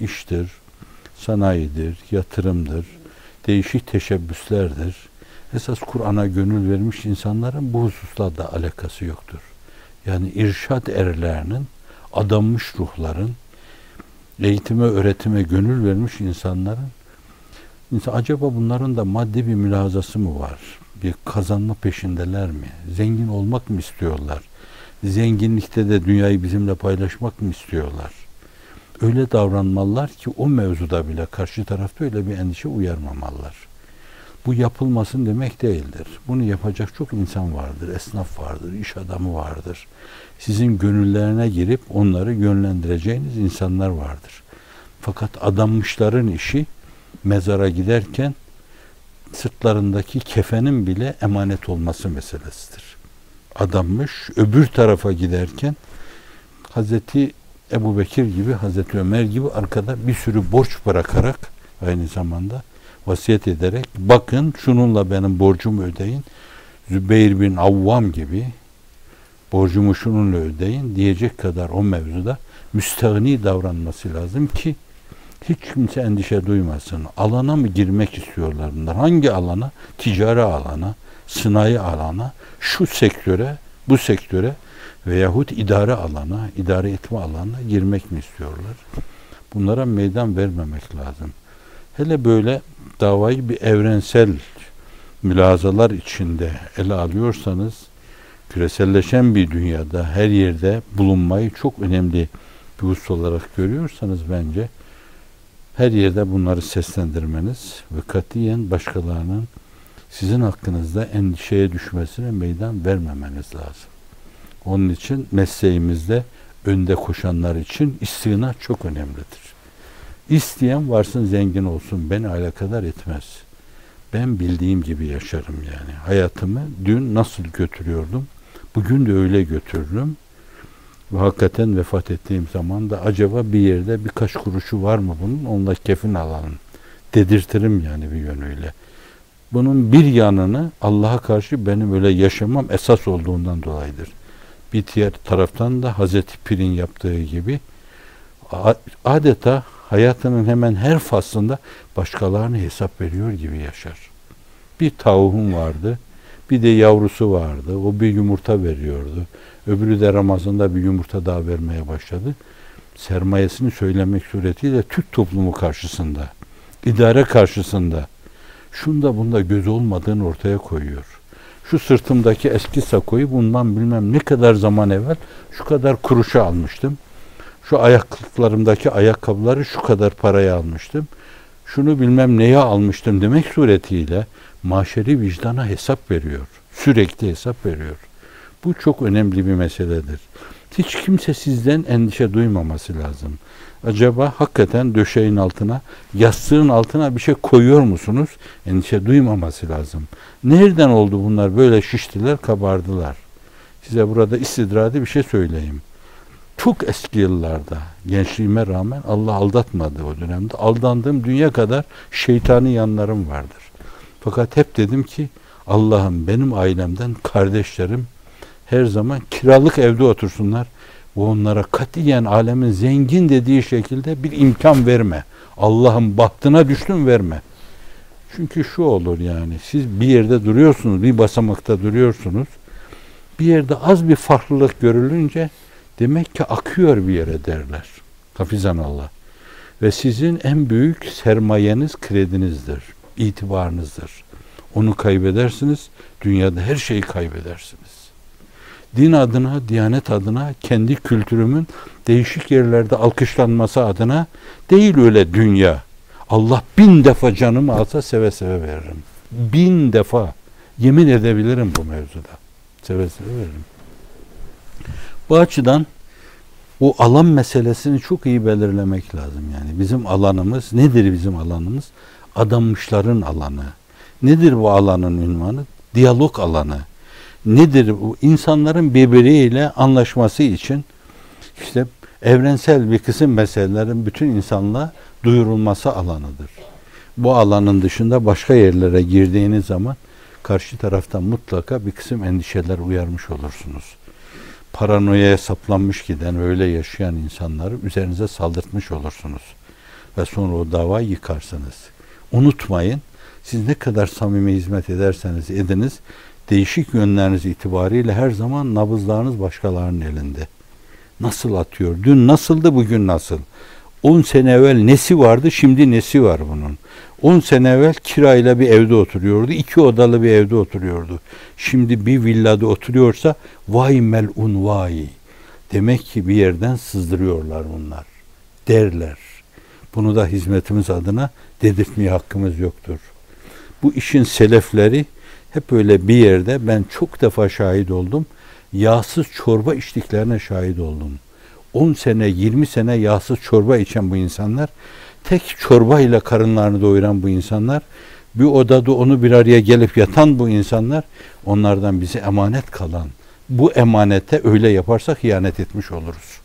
iştir, sanayidir, yatırımdır, değişik teşebbüslerdir. Esas Kur'an'a gönül vermiş insanların bu hususlarda alakası yoktur. Yani irşat erlerinin, adanmış ruhların, eğitime, öğretime gönül vermiş insanların insan, acaba bunların da maddi bir mülazası mı var? Bir kazanma peşindeler mi? Zengin olmak mı istiyorlar? Zenginlikte de dünyayı bizimle paylaşmak mı istiyorlar? Öyle davranmalılar ki o mevzuda bile karşı tarafta öyle bir endişe uyarmamalılar. Bu yapılmasın demek değildir. Bunu yapacak çok insan vardır, esnaf vardır, iş adamı vardır. Sizin gönüllerine girip onları yönlendireceğiniz insanlar vardır. Fakat adanmışların işi mezara giderken sırtlarındaki kefenin bile emanet olması meselesidir. Adanmış öbür tarafa giderken Hazreti Ebu Bekir gibi, Hazreti Ömer gibi arkada bir sürü borç bırakarak aynı zamanda vasiyet ederek bakın şununla benim borcumu ödeyin. Zübeyir bin Avvam gibi borcumu şununla ödeyin diyecek kadar o mevzuda müstahni davranması lazım ki hiç kimse endişe duymasın. Alana mı girmek istiyorlar bunlar? Hangi alana? Ticari alana, sınai alana, şu sektöre, bu sektöre veyahut idare alana, idare etme alanına girmek mi istiyorlar? Bunlara meydan vermemek lazım. Hele böyle davayı bir evrensel mülazalar içinde ele alıyorsanız küreselleşen bir dünyada her yerde bulunmayı çok önemli bir husus olarak görüyorsanız bence her yerde bunları seslendirmeniz ve katiyen başkalarının sizin hakkınızda endişeye düşmesine meydan vermemeniz lazım. Onun için mesleğimizde önde koşanlar için istina çok önemlidir. İsteyen varsın zengin olsun beni alakadar etmez. Ben bildiğim gibi yaşarım yani. Hayatımı dün nasıl götürüyordum, bugün de öyle götürürüm. Ve hakikaten vefat ettiğim zaman da acaba bir yerde birkaç kuruşu var mı bunun? Onunla kefin alalım. Dedirtirim yani bir yönüyle. Bunun bir yanını Allah'a karşı benim öyle yaşamam esas olduğundan dolayıdır. Bir diğer taraftan da Hazreti Pir'in yaptığı gibi adeta hayatının hemen her faslında başkalarına hesap veriyor gibi yaşar. Bir tavuğum vardı, bir de yavrusu vardı. O bir yumurta veriyordu. Öbürü de Ramazan'da bir yumurta daha vermeye başladı. Sermayesini söylemek suretiyle Türk toplumu karşısında, idare karşısında şunda bunda göz olmadığını ortaya koyuyor. Şu sırtımdaki eski sakoyu bundan bilmem ne kadar zaman evvel şu kadar kuruşa almıştım. Şu ayaklıklarımdaki ayakkabıları şu kadar paraya almıştım. Şunu bilmem neye almıştım demek suretiyle maşeri vicdana hesap veriyor. Sürekli hesap veriyor. Bu çok önemli bir meseledir. Hiç kimse sizden endişe duymaması lazım. Acaba hakikaten döşeğin altına, yastığın altına bir şey koyuyor musunuz? Endişe duymaması lazım. Nereden oldu bunlar? Böyle şiştiler, kabardılar. Size burada istidradi bir şey söyleyeyim. Çok eski yıllarda gençliğime rağmen Allah aldatmadı o dönemde. Aldandığım dünya kadar şeytani yanlarım vardır. Fakat hep dedim ki Allah'ım benim ailemden kardeşlerim her zaman kiralık evde otursunlar. Bu onlara katiyen alemin zengin dediği şekilde bir imkan verme. Allah'ın bahtına düştün verme. Çünkü şu olur yani siz bir yerde duruyorsunuz, bir basamakta duruyorsunuz. Bir yerde az bir farklılık görülünce demek ki akıyor bir yere derler. Hafizan Allah. Ve sizin en büyük sermayeniz kredinizdir, itibarınızdır. Onu kaybedersiniz, dünyada her şeyi kaybedersiniz. Din adına, diyanet adına, kendi kültürümün değişik yerlerde alkışlanması adına değil öyle dünya. Allah bin defa canımı alsa seve seve veririm. Bin defa. Yemin edebilirim bu mevzuda. Seve seve veririm. Bu açıdan o alan meselesini çok iyi belirlemek lazım yani. Bizim alanımız nedir bizim alanımız? Adanmışların alanı. Nedir bu alanın ünvanı? Diyalog alanı. Nedir bu? İnsanların birbiriyle anlaşması için işte evrensel bir kısım meselelerin bütün insanlığa duyurulması alanıdır. Bu alanın dışında başka yerlere girdiğiniz zaman karşı taraftan mutlaka bir kısım endişeler uyarmış olursunuz. Paranoyaya saplanmış giden, öyle yaşayan insanları üzerinize saldırtmış olursunuz. ve sonra o davayı yıkarsınız. Unutmayın, siz ne kadar samimi hizmet ederseniz ediniz, değişik yönleriniz itibariyle her zaman nabızlarınız başkalarının elinde. Nasıl atıyor? Dün nasıldı, bugün nasıl? 10 sene evvel nesi vardı, şimdi nesi var bunun? 10 sene evvel kirayla bir evde oturuyordu, iki odalı bir evde oturuyordu. Şimdi bir villada oturuyorsa vay melun vay. Demek ki bir yerden sızdırıyorlar bunlar derler. Bunu da hizmetimiz adına dedirtmeye hakkımız yoktur. Bu işin selefleri hep öyle bir yerde ben çok defa şahit oldum. Yağsız çorba içtiklerine şahit oldum. 10 sene 20 sene yağsız çorba içen bu insanlar tek çorba ile karınlarını doyuran bu insanlar bir odada onu bir araya gelip yatan bu insanlar onlardan bize emanet kalan bu emanete öyle yaparsak ihanet etmiş oluruz.